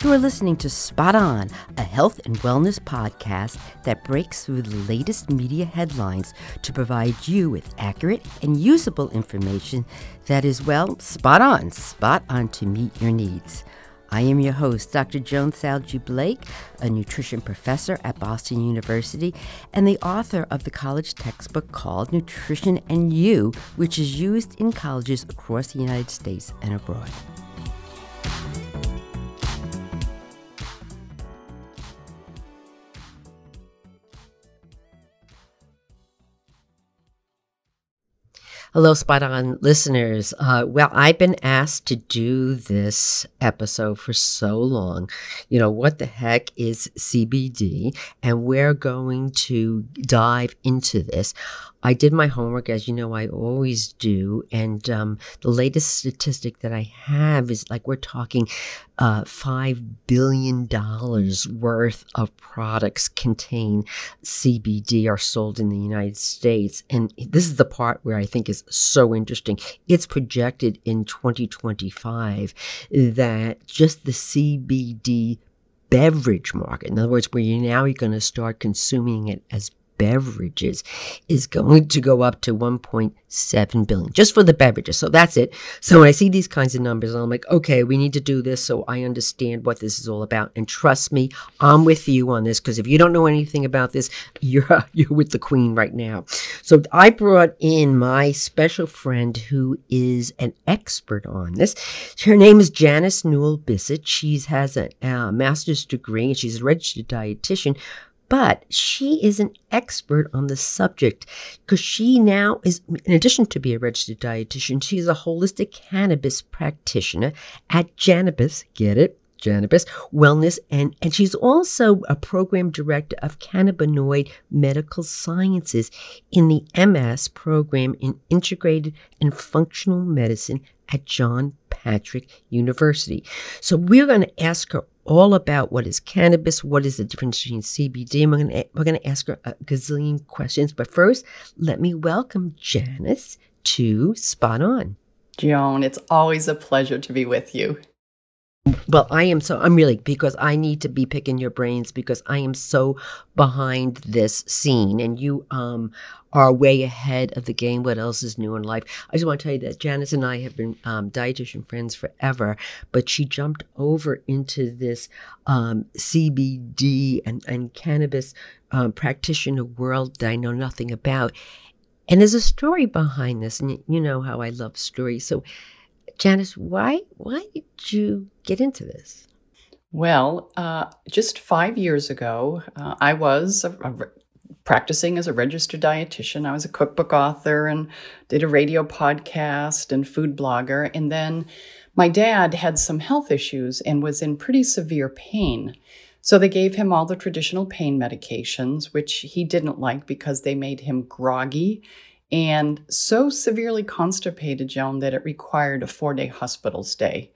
You are listening to Spot On, a health and wellness podcast that breaks through the latest media headlines to provide you with accurate and usable information that is, well, spot on, spot on to meet your needs. I am your host, Dr. Joan Salge Blake, a nutrition professor at Boston University and the author of the college textbook called Nutrition and You, which is used in colleges across the United States and abroad. Hello, Spot On listeners. Uh, well, I've been asked to do this episode for so long. You know, what the heck is CBD? And we're going to dive into this. I did my homework, as you know, I always do. And um, the latest statistic that I have is like we're talking uh, $5 billion worth of products contain CBD are sold in the United States. And this is the part where I think is so interesting. It's projected in 2025 that just the CBD beverage market, in other words, where you now you're going to start consuming it as beverages is going to go up to 1.7 billion just for the beverages. So that's it. So when I see these kinds of numbers, I'm like, okay, we need to do this so I understand what this is all about. And trust me, I'm with you on this because if you don't know anything about this, you're you're with the queen right now. So I brought in my special friend who is an expert on this. Her name is Janice Newell Bissett. She has a, a master's degree and she's a registered dietitian but she is an expert on the subject because she now is, in addition to be a registered dietitian, she is a holistic cannabis practitioner at Janabis. Get it? Janabis Wellness, and, and she's also a program director of cannabinoid medical sciences in the MS program in integrated and functional medicine at John Patrick University. So we're going to ask her all about what is cannabis, what is the difference between CBD, and we're going to, we're going to ask her a gazillion questions. But first, let me welcome Janice to Spot On. Joan, it's always a pleasure to be with you. Well, I am so, I'm really, because I need to be picking your brains because I am so behind this scene and you um, are way ahead of the game. What else is new in life? I just want to tell you that Janice and I have been um, dietitian friends forever, but she jumped over into this um, CBD and, and cannabis um, practitioner world that I know nothing about. And there's a story behind this, and you know how I love stories. So, Janice, why why did you get into this? Well, uh, just five years ago, uh, I was a, a, practicing as a registered dietitian. I was a cookbook author and did a radio podcast and food blogger. And then my dad had some health issues and was in pretty severe pain. So they gave him all the traditional pain medications, which he didn't like because they made him groggy and so severely constipated, Joan, that it required a four day hospital stay.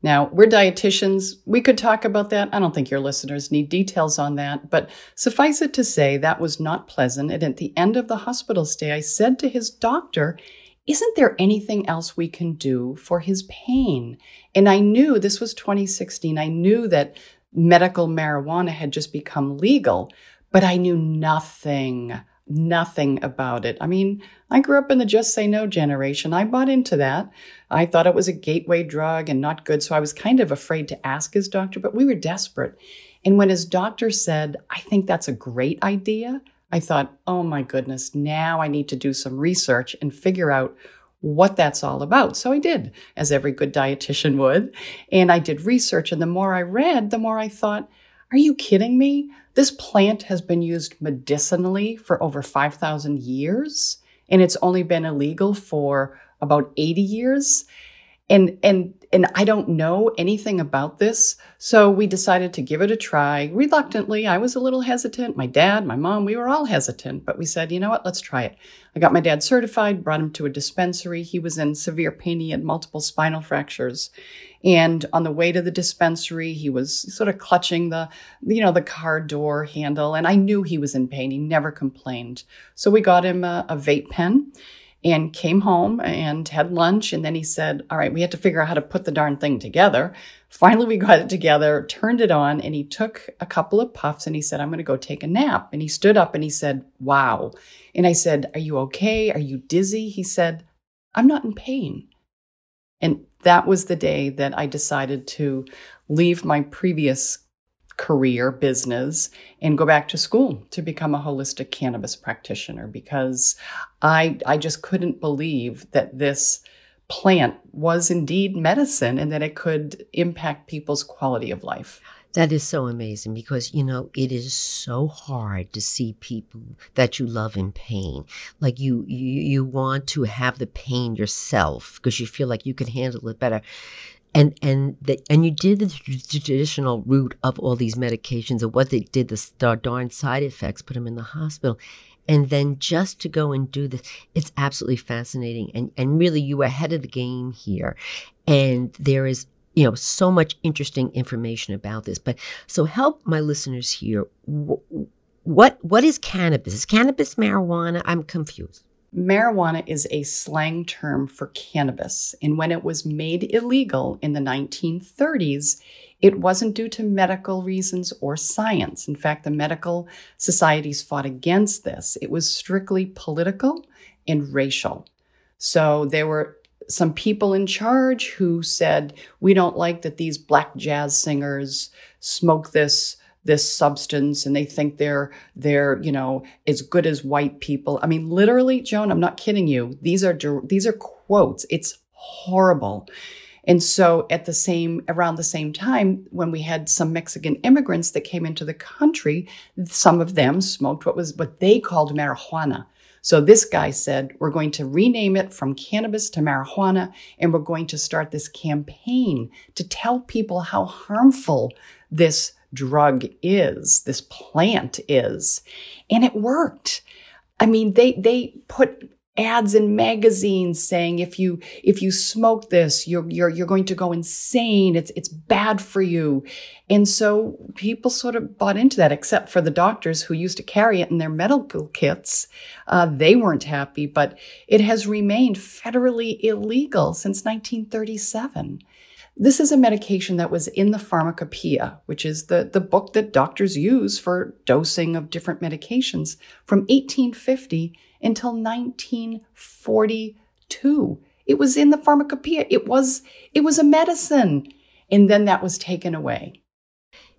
Now, we're dietitians. We could talk about that. I don't think your listeners need details on that, but suffice it to say, that was not pleasant. And at the end of the hospital stay, I said to his doctor, Isn't there anything else we can do for his pain? And I knew this was 2016. I knew that medical marijuana had just become legal, but I knew nothing nothing about it. I mean, I grew up in the just say no generation. I bought into that. I thought it was a gateway drug and not good. So I was kind of afraid to ask his doctor, but we were desperate. And when his doctor said, I think that's a great idea, I thought, oh my goodness, now I need to do some research and figure out what that's all about. So I did, as every good dietitian would. And I did research. And the more I read, the more I thought, are you kidding me? This plant has been used medicinally for over 5,000 years, and it's only been illegal for about 80 years. And, and, and I don't know anything about this. So we decided to give it a try. Reluctantly, I was a little hesitant. My dad, my mom, we were all hesitant, but we said, you know what, let's try it. I got my dad certified, brought him to a dispensary. He was in severe pain. He had multiple spinal fractures. And on the way to the dispensary, he was sort of clutching the, you know, the car door handle. And I knew he was in pain. He never complained. So we got him a, a vape pen and came home and had lunch. And then he said, All right, we had to figure out how to put the darn thing together. Finally, we got it together, turned it on, and he took a couple of puffs and he said, I'm going to go take a nap. And he stood up and he said, Wow. And I said, Are you okay? Are you dizzy? He said, I'm not in pain. And that was the day that I decided to leave my previous career, business, and go back to school to become a holistic cannabis practitioner because I, I just couldn't believe that this plant was indeed medicine and that it could impact people's quality of life. That is so amazing because, you know, it is so hard to see people that you love in pain. Like you, you, you want to have the pain yourself because you feel like you can handle it better and and the, and you did the traditional route of all these medications of what they did the darn side effects put them in the hospital. And then just to go and do this it's absolutely fascinating. And and really you are ahead of the game here. And there is you know so much interesting information about this. But so help my listeners here. What what is cannabis? Is cannabis marijuana? I'm confused Marijuana is a slang term for cannabis, and when it was made illegal in the 1930s, it wasn't due to medical reasons or science. In fact, the medical societies fought against this. It was strictly political and racial. So there were some people in charge who said, We don't like that these black jazz singers smoke this this substance and they think they're they're you know as good as white people. I mean literally joan i'm not kidding you. These are these are quotes. It's horrible. And so at the same around the same time when we had some mexican immigrants that came into the country some of them smoked what was what they called marijuana. So this guy said, We're going to rename it from cannabis to marijuana, and we're going to start this campaign to tell people how harmful this drug is, this plant is. And it worked. I mean, they, they put ads in magazines saying if you if you smoke this you're you're you're going to go insane it's it's bad for you and so people sort of bought into that except for the doctors who used to carry it in their medical kits uh, they weren't happy but it has remained federally illegal since 1937 this is a medication that was in the pharmacopoeia, which is the, the book that doctors use for dosing of different medications from 1850 until 1942. It was in the pharmacopoeia. It was, it was a medicine. And then that was taken away.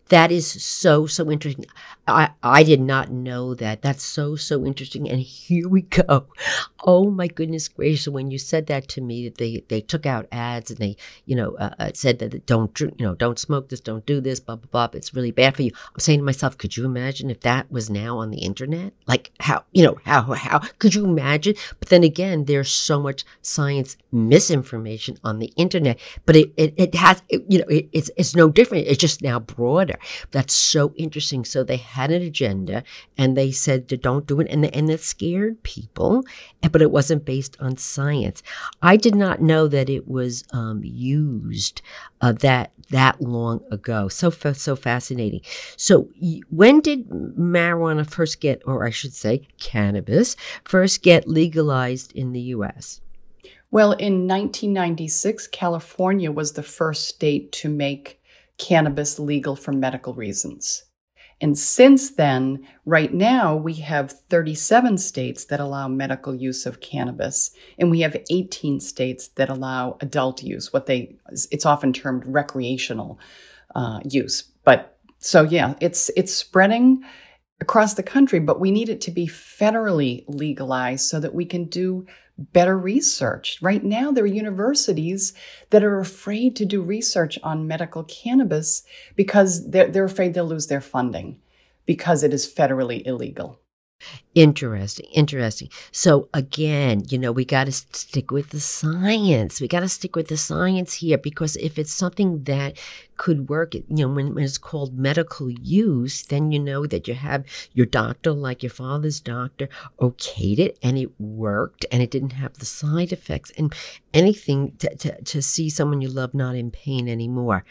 That is so, so interesting. I, I did not know that. That's so, so interesting. And here we go. Oh my goodness gracious. When you said that to me, that they, they took out ads and they, you know, uh, uh said that don't, you know, don't smoke this, don't do this, blah, blah, blah. It's really bad for you. I'm saying to myself, could you imagine if that was now on the internet? Like how, you know, how, how could you imagine? But then again, there's so much science misinformation on the internet, but it, it, it has, it, you know, it, it's, it's no different. It's just now broader. That's so interesting. So they had an agenda and they said to don't do it. And, and it scared people, but it wasn't based on science. I did not know that it was um, used uh, that that long ago. So so fascinating. So when did marijuana first get, or I should say, cannabis first get legalized in the U.S.? Well, in 1996, California was the first state to make cannabis legal for medical reasons. And since then, right now, we have 37 states that allow medical use of cannabis, and we have 18 states that allow adult use, what they, it's often termed recreational uh, use. But so, yeah, it's, it's spreading across the country, but we need it to be federally legalized so that we can do better research. Right now, there are universities that are afraid to do research on medical cannabis because they're, they're afraid they'll lose their funding because it is federally illegal. Interesting, interesting. So again, you know, we got to stick with the science. We got to stick with the science here because if it's something that could work, you know, when, when, it's called medical use, then you know that you have your doctor, like your father's doctor, okayed it and it worked and it didn't have the side effects and anything to, to, to see someone you love not in pain anymore.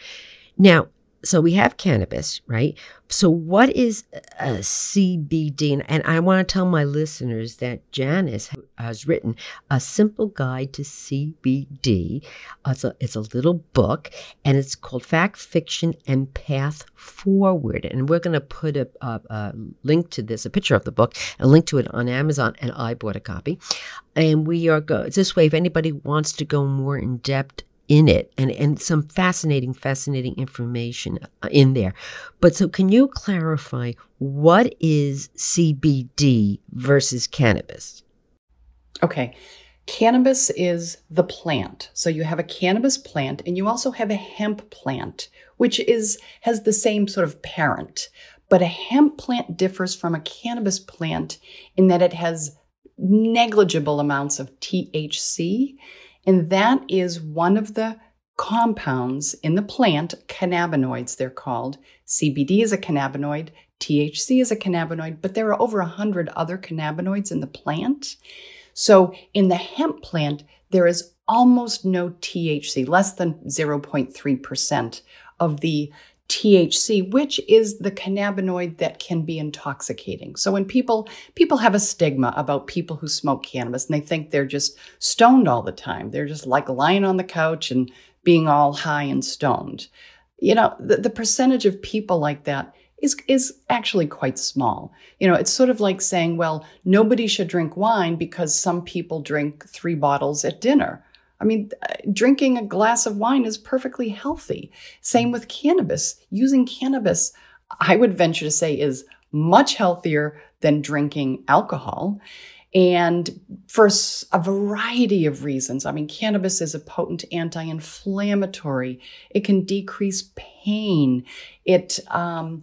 Now, so we have cannabis, right? So what is a CBD? And I want to tell my listeners that Janice has written a simple guide to CBD. It's a, it's a little book, and it's called Fact, Fiction, and Path Forward. And we're going to put a, a, a link to this, a picture of the book, a link to it on Amazon, and I bought a copy. And we are go this way. If anybody wants to go more in depth in it and, and some fascinating, fascinating information uh, in there. But so, can you clarify what is CBD versus cannabis? Okay. Cannabis is the plant. So you have a cannabis plant and you also have a hemp plant, which is has the same sort of parent. But a hemp plant differs from a cannabis plant in that it has negligible amounts of THC and that is one of the compounds in the plant, cannabinoids, they're called. CBD is a cannabinoid, THC is a cannabinoid, but there are over 100 other cannabinoids in the plant. So in the hemp plant, there is almost no THC, less than 0.3% of the THC, which is the cannabinoid that can be intoxicating. So when people people have a stigma about people who smoke cannabis and they think they're just stoned all the time. They're just like lying on the couch and being all high and stoned. You know, the, the percentage of people like that is is actually quite small. You know, it's sort of like saying, well, nobody should drink wine because some people drink 3 bottles at dinner. I mean, drinking a glass of wine is perfectly healthy. Same with cannabis. Using cannabis, I would venture to say, is much healthier than drinking alcohol. And for a variety of reasons, I mean, cannabis is a potent anti inflammatory. It can decrease pain. It, um,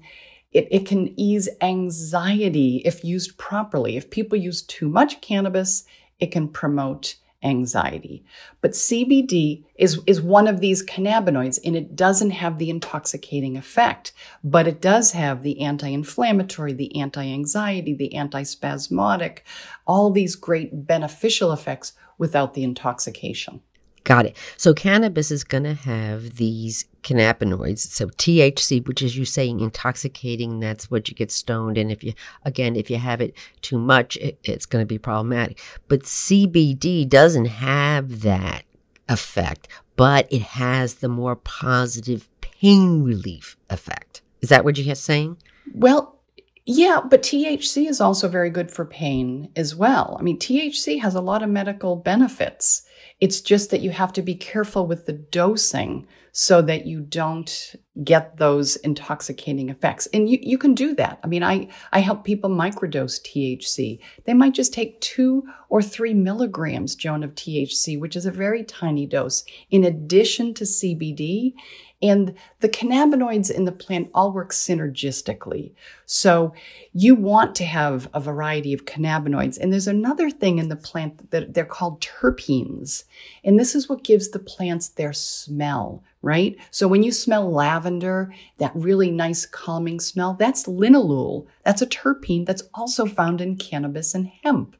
it, it can ease anxiety if used properly. If people use too much cannabis, it can promote anxiety. But CBD is, is one of these cannabinoids and it doesn't have the intoxicating effect, but it does have the anti-inflammatory, the anti-anxiety, the anti-spasmodic, all these great beneficial effects without the intoxication. Got it. So cannabis is going to have these cannabinoids. So THC, which is you saying intoxicating, that's what you get stoned. And if you, again, if you have it too much, it, it's going to be problematic. But CBD doesn't have that effect, but it has the more positive pain relief effect. Is that what you're saying? Well, yeah, but THC is also very good for pain as well. I mean, THC has a lot of medical benefits. It's just that you have to be careful with the dosing so that you don't get those intoxicating effects. And you, you can do that. I mean, I, I help people microdose THC. They might just take two or three milligrams, Joan, of THC, which is a very tiny dose, in addition to CBD. And the cannabinoids in the plant all work synergistically. So you want to have a variety of cannabinoids. And there's another thing in the plant that they're called terpenes. And this is what gives the plants their smell, right? So when you smell lavender, that really nice calming smell, that's linalool. That's a terpene that's also found in cannabis and hemp.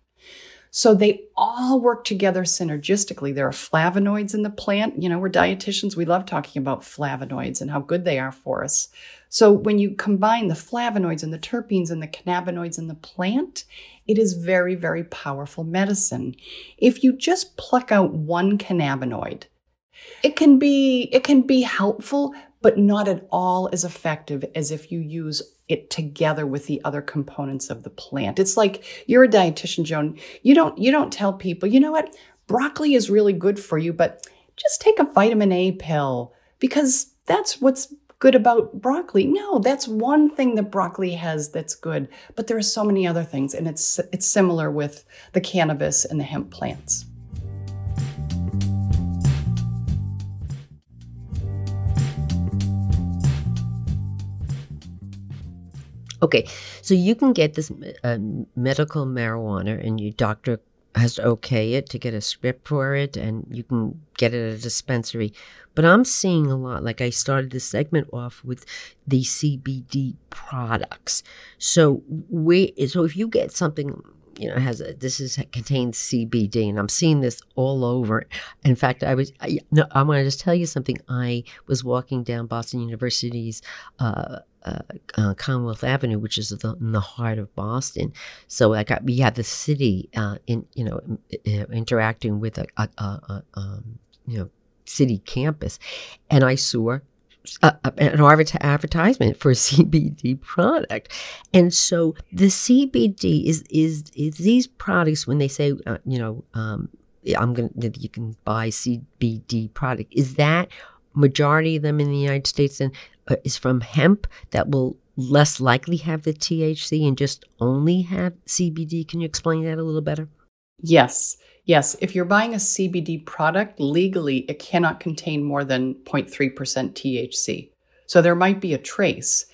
So they all work together synergistically. There are flavonoids in the plant. You know, we're dietitians. We love talking about flavonoids and how good they are for us. So when you combine the flavonoids and the terpenes and the cannabinoids in the plant, it is very, very powerful medicine. If you just pluck out one cannabinoid, it can be it can be helpful, but not at all as effective as if you use it together with the other components of the plant. It's like you're a dietitian, Joan. You don't you don't tell people, you know what? Broccoli is really good for you, but just take a vitamin A pill because that's what's good about broccoli. No, that's one thing that broccoli has that's good, but there are so many other things and it's it's similar with the cannabis and the hemp plants. Okay, so you can get this uh, medical marijuana, and your doctor has to okay it to get a script for it, and you can get it at a dispensary. But I'm seeing a lot. Like I started this segment off with the CBD products. So we, so if you get something you know, has a, this is contains CBD, and I'm seeing this all over. In fact, I was, I, no, I want to just tell you something. I was walking down Boston University's. Uh, uh, uh, Commonwealth Avenue, which is the, in the heart of Boston. So I got we had the city uh, in you know interacting with a, a, a, a um, you know city campus, and I saw an advertisement for a CBD product. And so the CBD is is is these products when they say uh, you know um, I'm to you can buy CBD product is that majority of them in the United States and uh, Uh, is from hemp that will less likely have the THC and just only have CBD. Can you explain that a little better? Yes. Yes, if you're buying a CBD product, legally it cannot contain more than 0.3% THC. So there might be a trace.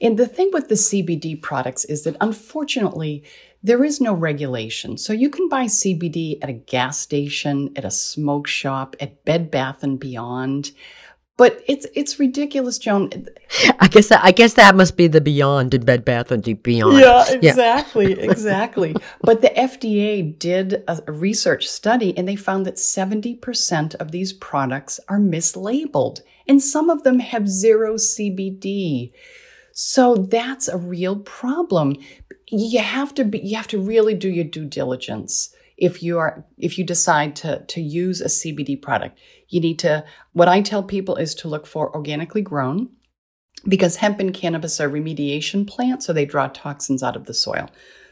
And the thing with the CBD products is that unfortunately, there is no regulation. So you can buy CBD at a gas station, at a smoke shop, at Bed Bath and Beyond. But it's it's ridiculous, Joan. I guess that I guess that must be the beyond in Bed Bath and Beyond. Yeah, exactly, yeah. exactly. But the FDA did a, a research study, and they found that seventy percent of these products are mislabeled, and some of them have zero CBD. So that's a real problem. You have to be, you have to really do your due diligence if you are if you decide to to use a CBD product. You need to what I tell people is to look for organically grown because hemp and cannabis are remediation plants, so they draw toxins out of the soil.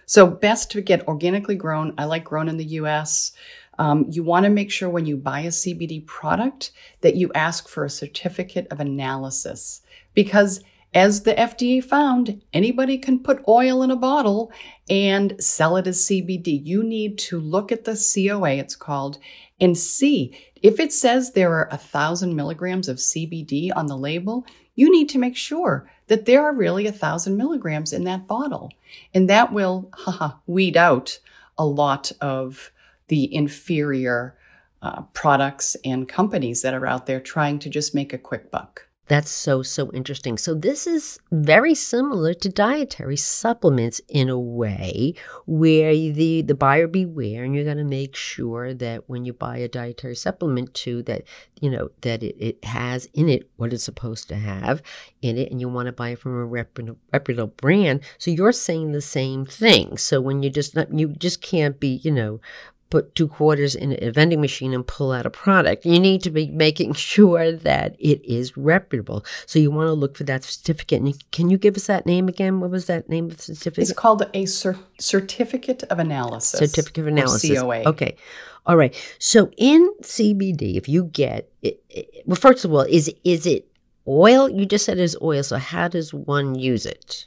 So best to get organically grown. I like grown in the US. Um, you want to make sure when you buy a CBD product that you ask for a certificate of analysis because as the FDA found, anybody can put oil in a bottle and sell it as CBD. You need to look at the COA, it's called, and see if it says there are a thousand milligrams of CBD on the label, you need to make sure that there are really a thousand milligrams in that bottle. And that will haha, weed out a lot of the inferior uh, products and companies that are out there trying to just make a quick buck. That's so, so interesting. So, this is very similar to dietary supplements in a way where the, the buyer beware, and you're going to make sure that when you buy a dietary supplement, too, that, you know, that it, it has in it what it's supposed to have in it, and you want to buy it from a reputable, reputable brand. So, you're saying the same thing. So, when you just, not, you just can't be, you know, put two quarters in a vending machine and pull out a product. You need to be making sure that it is reputable. So you want to look for that certificate. And can you give us that name again? What was that name of the certificate? It's called a cer- certificate of analysis. Certificate of analysis. COA. Okay. All right. So in CBD, if you get it, it, well, first of all, is is it oil? You just said it's oil. So how does one use it?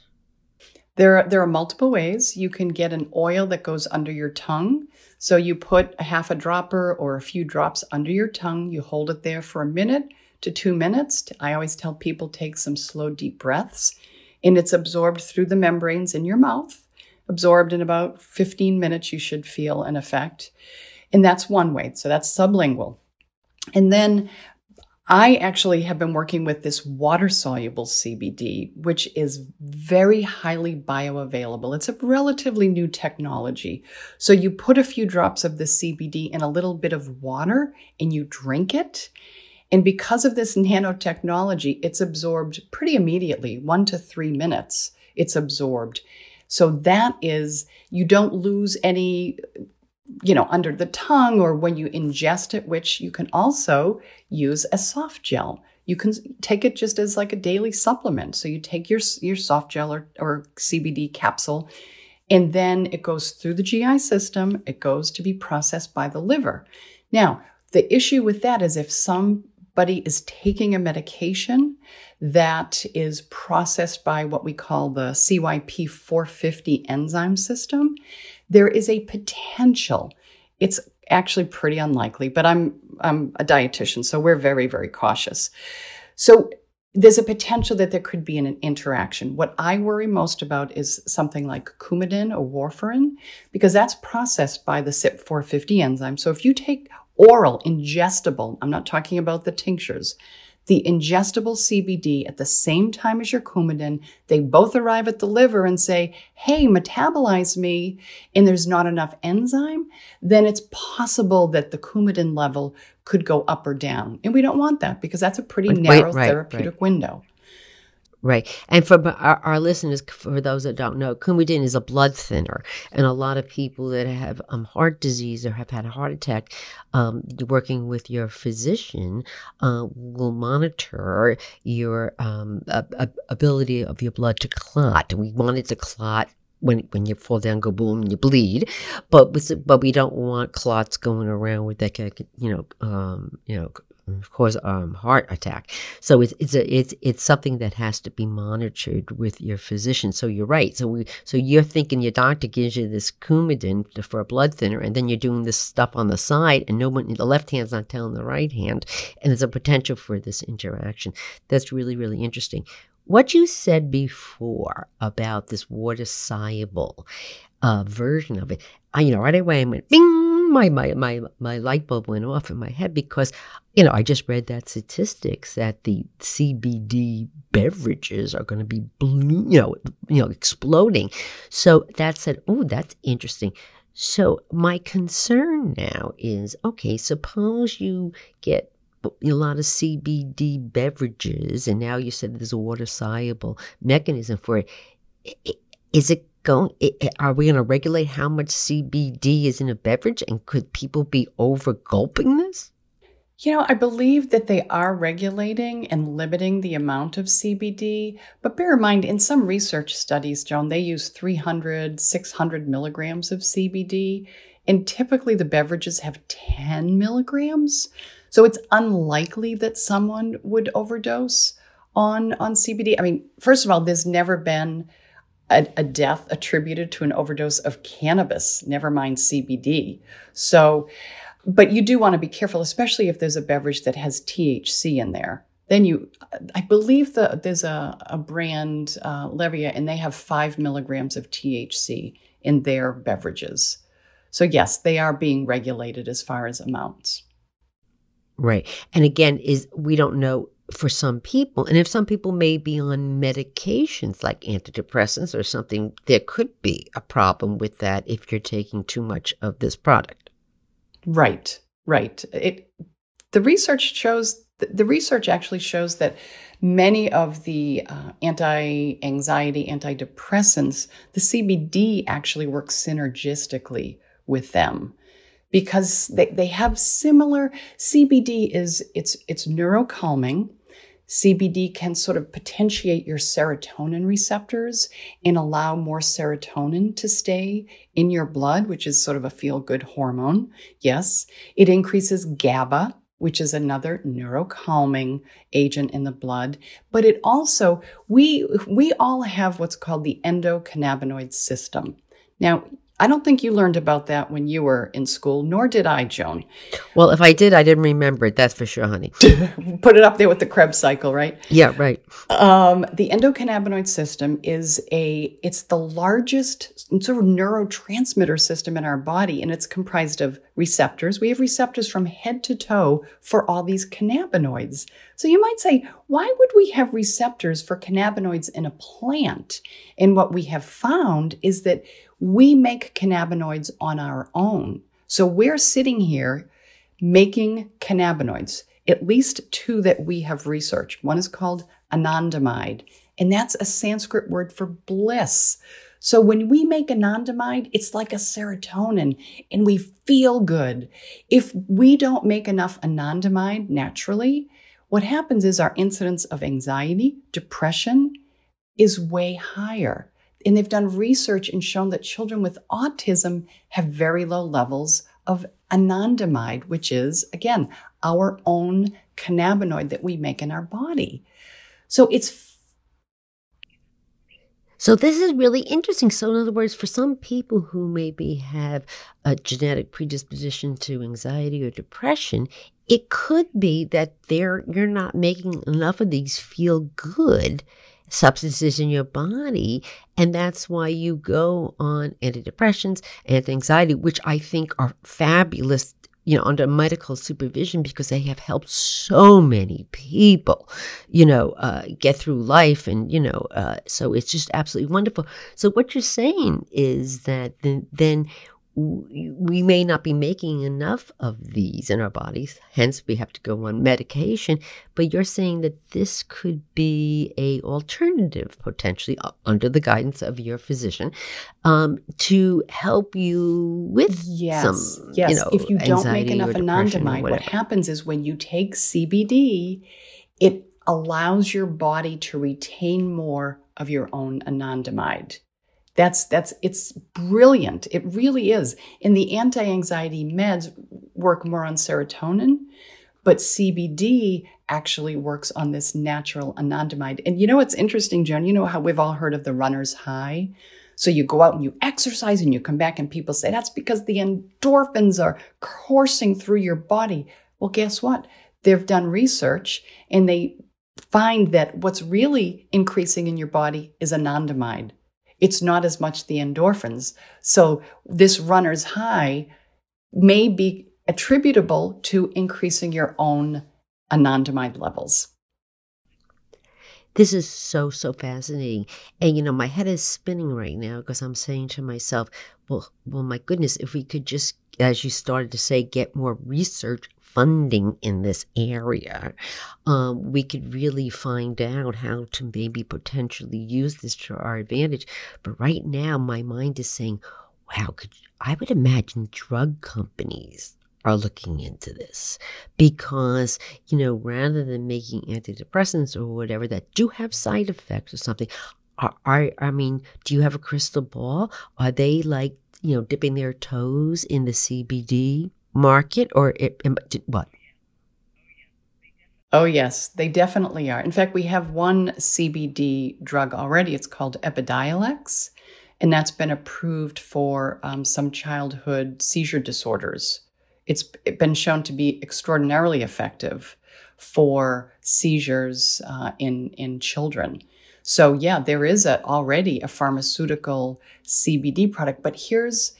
There are, there are multiple ways. You can get an oil that goes under your tongue. So you put a half a dropper or a few drops under your tongue. You hold it there for a minute to two minutes. I always tell people take some slow, deep breaths, and it's absorbed through the membranes in your mouth. Absorbed in about 15 minutes, you should feel an effect. And that's one way. So that's sublingual. And then I actually have been working with this water soluble CBD, which is very highly bioavailable. It's a relatively new technology. So you put a few drops of the CBD in a little bit of water and you drink it. And because of this nanotechnology, it's absorbed pretty immediately, one to three minutes, it's absorbed. So that is, you don't lose any you know, under the tongue or when you ingest it, which you can also use as soft gel. You can take it just as like a daily supplement. So you take your, your soft gel or, or CBD capsule, and then it goes through the GI system. It goes to be processed by the liver. Now, the issue with that is if somebody is taking a medication that is processed by what we call the CYP 450 enzyme system, there is a potential. It's actually pretty unlikely, but I'm I'm a dietitian, so we're very very cautious. So there's a potential that there could be an interaction. What I worry most about is something like Coumadin or warfarin, because that's processed by the CYP450 enzyme. So if you take oral, ingestible, I'm not talking about the tinctures, the ingestible CBD at the same time as your Coumadin, they both arrive at the liver and say, hey, metabolize me, and there's not enough enzyme, then it's possible that the Coumadin level could go up or down. And we don't want that because that's a pretty narrow right, therapeutic right. window. Right. And for our, our, listeners, for those that don't know, Coumadin is a blood thinner. And a lot of people that have um, heart disease or have had a heart attack, um, working with your physician uh, will monitor your um, ability of your blood to clot. We want it to clot when when you fall down, go boom, and you bleed. But but we don't want clots going around with that, you know, um, you know, cause um, heart attack. So it's it's a, it's it's something that has to be monitored with your physician. So you're right. So we so you're thinking your doctor gives you this Coumadin for a blood thinner, and then you're doing this stuff on the side, and no one the left hand's not telling the right hand, and there's a potential for this interaction. That's really really interesting. What you said before about this water soluble uh, version of it, I, you know, right away I went bing my, my, my, my light bulb went off in my head because, you know, I just read that statistics that the CBD beverages are going to be, blue, you know, you know, exploding. So that said, oh, that's interesting. So my concern now is, okay, suppose you get a lot of CBD beverages, and now you said there's a water soluble mechanism for it. Is it going? Are we going to regulate how much CBD is in a beverage? And could people be over gulping this? You know, I believe that they are regulating and limiting the amount of CBD, but bear in mind, in some research studies, Joan, they use 300, 600 milligrams of CBD, and typically the beverages have 10 milligrams. So it's unlikely that someone would overdose on, on CBD. I mean, first of all, there's never been a, a, death attributed to an overdose of cannabis, never mind CBD. So, but you do want to be careful, especially if there's a beverage that has THC in there. Then you, I believe the, there's a, a brand, uh, Levia, and they have five milligrams of THC in their beverages. So, yes, they are being regulated as far as amounts. Right. And again, is we don't know for some people, and if some people may be on medications like antidepressants or something, there could be a problem with that if you're taking too much of this product. Right, right. It, the research shows, the research actually shows that many of the uh, anti anxiety, antidepressants, the CBD actually works synergistically with them because they, they have similar CBD is it's it's neurocalming CBD can sort of potentiate your serotonin receptors and allow more serotonin to stay in your blood, which is sort of a feel good hormone. Yes, it increases GABA, which is another neurocalming agent in the blood. But it also, we, we all have what's called the endocannabinoid system. Now, I don't think you learned about that when you were in school, nor did I, Joan. Well, if I did, I didn't remember it. That's for sure, honey. Put it up there with the Krebs cycle, right? Yeah, right. Um, the endocannabinoid system is a it's the largest sort of neurotransmitter system in our body, and it's comprised of receptors. We have receptors from head to toe for all these cannabinoids. So you might say, why would we have receptors for cannabinoids in a plant? And what we have found is that we make cannabinoids on our own. So we're sitting here making cannabinoids, at least two that we have researched. One is called anandamide, and that's a Sanskrit word for bliss. So when we make anandamide, it's like a serotonin and we feel good. If we don't make enough anandamide naturally, what happens is our incidence of anxiety, depression is way higher. And they've done research and shown that children with autism have very low levels of anandamide, which is, again, our own cannabinoid that we make in our body. So it's so this is really interesting. So in other words, for some people who maybe have a genetic predisposition to anxiety or depression, it could be that they're you're not making enough of these feel good substances in your body. And that's why you go on antidepressants, anti anxiety, which I think are fabulous you know, under medical supervision because they have helped so many people, you know, uh, get through life. And, you know, uh, so it's just absolutely wonderful. So what you're saying is that then, then we may not be making enough of these in our bodies hence we have to go on medication but you're saying that this could be a alternative potentially uh, under the guidance of your physician um, to help you with yes some, yes. you know, if you don't make enough anandamide what happens is when you take cbd it allows your body to retain more of your own anandamide that's that's it's brilliant. It really is. And the anti-anxiety meds work more on serotonin, but CBD actually works on this natural anandamide. And you know what's interesting, Joan? You know how we've all heard of the runner's high? So you go out and you exercise and you come back and people say that's because the endorphins are coursing through your body. Well, guess what? They've done research and they find that what's really increasing in your body is anandamide it's not as much the endorphins. So this runner's high may be attributable to increasing your own anandamide levels. This is so, so fascinating. And, you know, my head is spinning right now because I'm saying to myself, well, well, my goodness, if we could just, as you started to say, get more research funding in this area, um, we could really find out how to maybe potentially use this to our advantage. But right now, my mind is saying, wow, could I would imagine drug companies are looking into this. Because you know rather than making antidepressants or whatever that do have side effects or something are, are i mean do you have a crystal ball? Are they like you know dipping their toes in the cbd market or it, what? Oh, yes, they definitely are. In fact, we have one CBD drug already. It's called Epidiolex, and that's been approved for um, some childhood seizure disorders. It's been shown to be extraordinarily effective for seizures uh, in, in children. So, yeah, there is a, already a pharmaceutical CBD product, but here's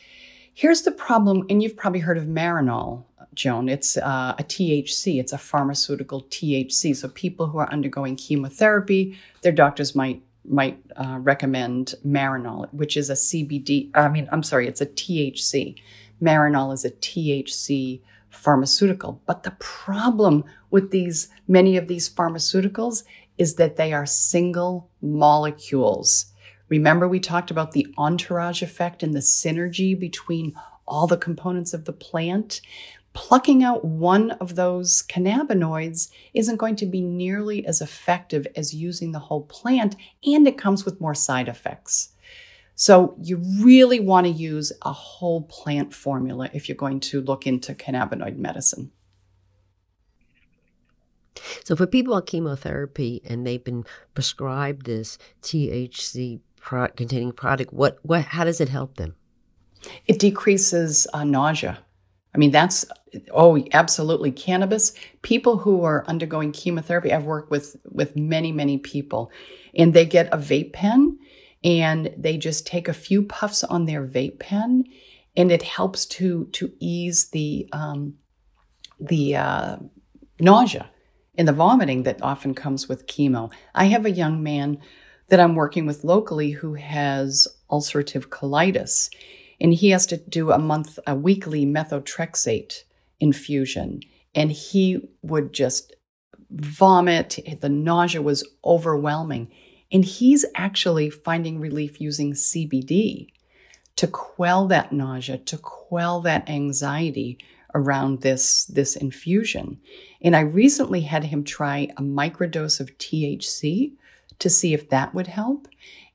Here's the problem, and you've probably heard of Marinol, Joan. It's uh, a THC, it's a pharmaceutical THC. So people who are undergoing chemotherapy, their doctors might might uh, recommend Marinol, which is a CBD. I mean, I'm sorry, it's a THC. Marinol is a THC pharmaceutical. But the problem with these many of these pharmaceuticals is that they are single molecules. Remember, we talked about the entourage effect and the synergy between all the components of the plant. Plucking out one of those cannabinoids isn't going to be nearly as effective as using the whole plant, and it comes with more side effects. So, you really want to use a whole plant formula if you're going to look into cannabinoid medicine. So, for people on chemotherapy and they've been prescribed this THC containing product, what, what, how does it help them? It decreases uh, nausea. I mean, that's, oh, absolutely. Cannabis, people who are undergoing chemotherapy, I've worked with, with many, many people, and they get a vape pen and they just take a few puffs on their vape pen and it helps to, to ease the, um, the uh, nausea and the vomiting that often comes with chemo. I have a young man that I'm working with locally who has ulcerative colitis. And he has to do a month, a weekly methotrexate infusion. And he would just vomit. The nausea was overwhelming. And he's actually finding relief using CBD to quell that nausea, to quell that anxiety around this, this infusion. And I recently had him try a microdose of THC to see if that would help.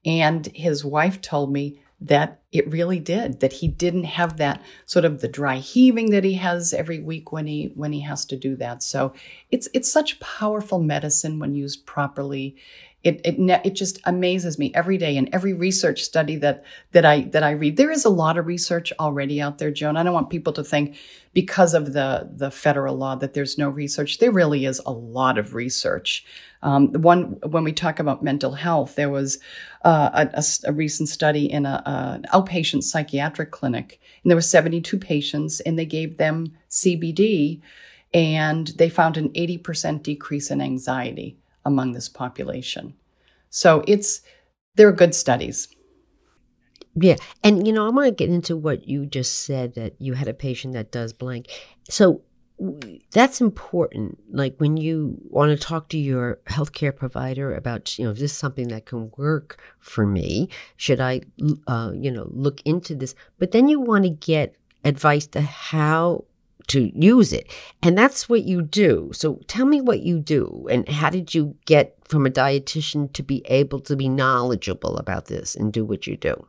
And his wife told me that it really did that he didn't have that sort of the dry heaving that he has every week when he when he has to do that so it's it's such powerful medicine when used properly it it it just amazes me every day in every research study that that I that I read. There is a lot of research already out there, Joan. I don't want people to think because of the the federal law that there's no research. There really is a lot of research. Um, one when we talk about mental health, there was uh, a, a, a, recent study in a, an outpatient psychiatric clinic, and there were 72 patients, and they gave them CBD, and they found an 80% decrease in anxiety among this population. So it's there are good studies. Yeah. And, you know, I want to get into what you just said that you had a patient that does blank. So that's important. Like when you want to talk to your healthcare provider about, you know, is this something that can work for me? Should I, uh, you know, look into this? But then you want to get advice to how to use it. And that's what you do. So tell me what you do and how did you get from a dietitian to be able to be knowledgeable about this and do what you do?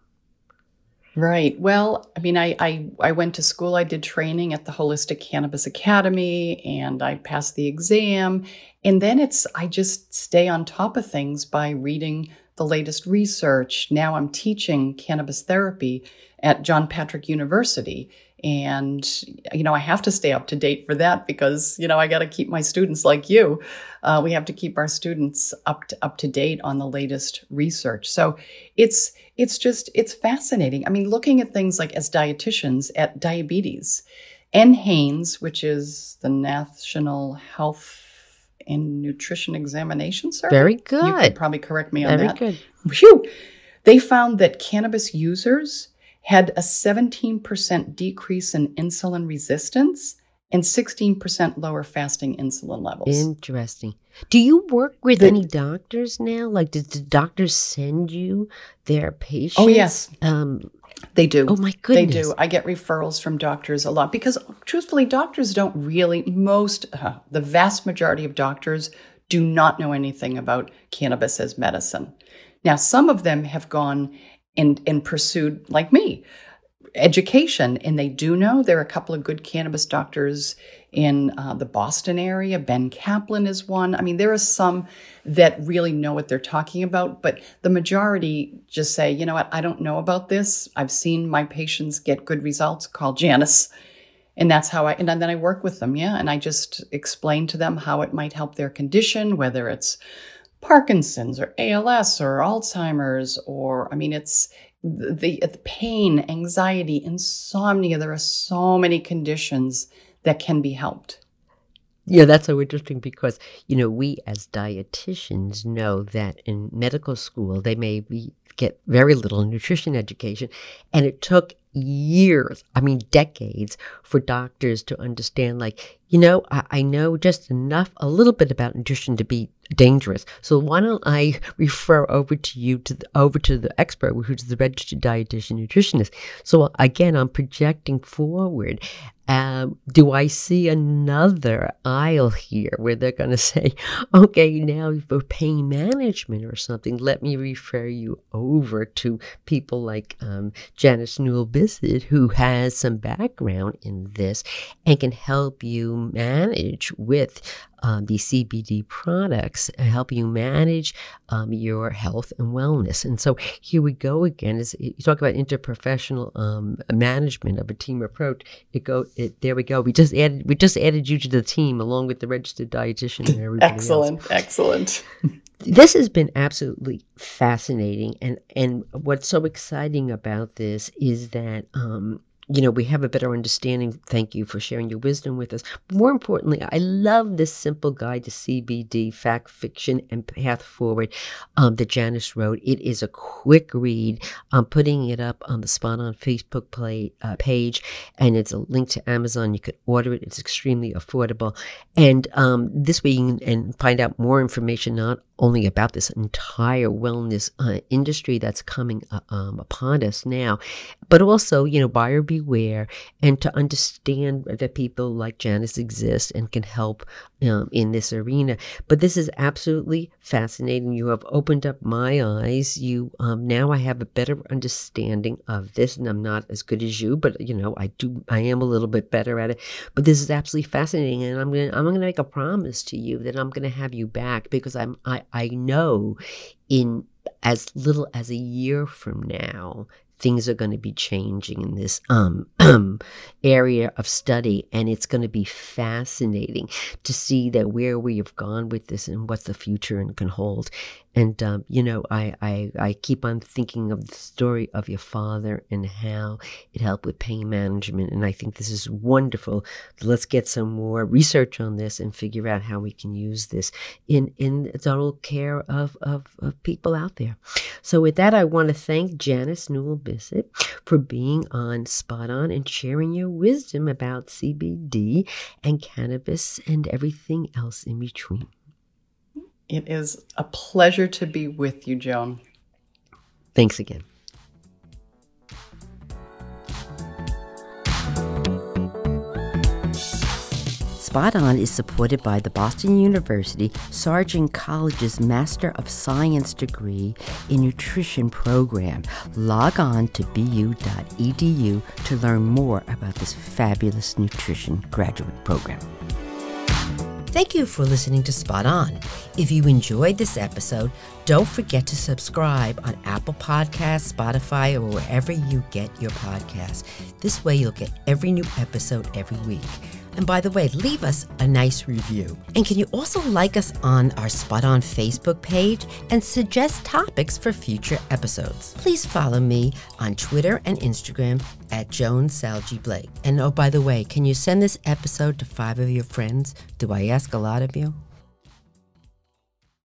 Right. Well, I mean, I, I, I went to school. I did training at the Holistic Cannabis Academy, and I passed the exam. And then it's I just stay on top of things by reading the latest research. Now I'm teaching cannabis therapy at John Patrick University, and you know i have to stay up to date for that because you know i got to keep my students like you. Uh, we have to keep our students up to, up to date on the latest research. So it's it's just it's fascinating. I mean looking at things like as dietitians at diabetes NHANES which is the national health and nutrition examination survey very good you could probably correct me on very that good Whew. they found that cannabis users had a 17% decrease in insulin resistance and 16% lower fasting insulin levels. Interesting. Do you work with the, any doctors now? Like, did the doctors send you their patients? Oh, yes. Um, they do. Oh, my goodness. They do. I get referrals from doctors a lot because, truthfully, doctors don't really, most, uh, the vast majority of doctors do not know anything about cannabis as medicine. Now, some of them have gone and, and pursued, like me, education. And they do know there are a couple of good cannabis doctors in uh, the Boston area. Ben Caplan is one. I mean, there are some that really know what they're talking about, but the majority just say, you know what, I don't know about this. I've seen my patients get good results. Call Janice. And that's how I, and then I work with them. Yeah. And I just explain to them how it might help their condition, whether it's Parkinson's or ALS or Alzheimer's, or I mean, it's the, the pain, anxiety, insomnia. There are so many conditions that can be helped. Yeah, that's so interesting because, you know, we as dietitians know that in medical school, they may be, get very little nutrition education. And it took years, I mean, decades, for doctors to understand, like, you know, I, I, know just enough, a little bit about nutrition to be dangerous. So why don't I refer over to you to the, over to the expert, who's the registered dietitian nutritionist. So again, I'm projecting forward. Um, do I see another aisle here where they're going to say, okay, now for pain management or something, let me refer you over to people like um, Janice Newell Who has some background in this and can help you manage with um, these CBD products help you manage um, your health and wellness. And so here we go again. Is you talk about interprofessional um, management of a team approach? It go it, there we go. We just added we just added you to the team along with the registered dietitian and everybody excellent, else. Excellent, This has been absolutely fascinating, and and what's so exciting about this is that um, you know, we have a better understanding. Thank you for sharing your wisdom with us. More importantly, I love this simple guide to CBD, fact, fiction, and path forward um, that Janice wrote. It is a quick read. I'm putting it up on the Spot On Facebook play, uh, page, and it's a link to Amazon. You could order it. It's extremely affordable. And um, this way you can find out more information, not only about this entire wellness uh, industry that's coming uh, um, upon us now, but also, you know, buyer beware and to understand that people like Janice exist and can help um, in this arena. But this is absolutely fascinating. You have opened up my eyes. You um, now I have a better understanding of this, and I'm not as good as you, but you know, I do. I am a little bit better at it. But this is absolutely fascinating, and I'm gonna I'm gonna make a promise to you that I'm gonna have you back because I'm I I know in as little as a year from now things are going to be changing in this um, area of study. And it's going to be fascinating to see that where we have gone with this and what the future and can hold. And, um, you know, I, I, I keep on thinking of the story of your father and how it helped with pain management. And I think this is wonderful. Let's get some more research on this and figure out how we can use this in, in total care of, of, of people out there. So with that, I want to thank Janice Newell Bissex for being on Spot On and sharing your wisdom about CBD and cannabis and everything else in between. It is a pleasure to be with you, Joan. Thanks again. Spot On is supported by the Boston University Sargent College's Master of Science degree in Nutrition program. Log on to bu.edu to learn more about this fabulous nutrition graduate program. Thank you for listening to Spot On. If you enjoyed this episode, don't forget to subscribe on Apple Podcasts, Spotify, or wherever you get your podcasts. This way, you'll get every new episode every week. And by the way, leave us a nice review. And can you also like us on our Spot On Facebook page and suggest topics for future episodes? Please follow me on Twitter and Instagram at Joan Salge Blake. And oh, by the way, can you send this episode to five of your friends? Do I ask a lot of you?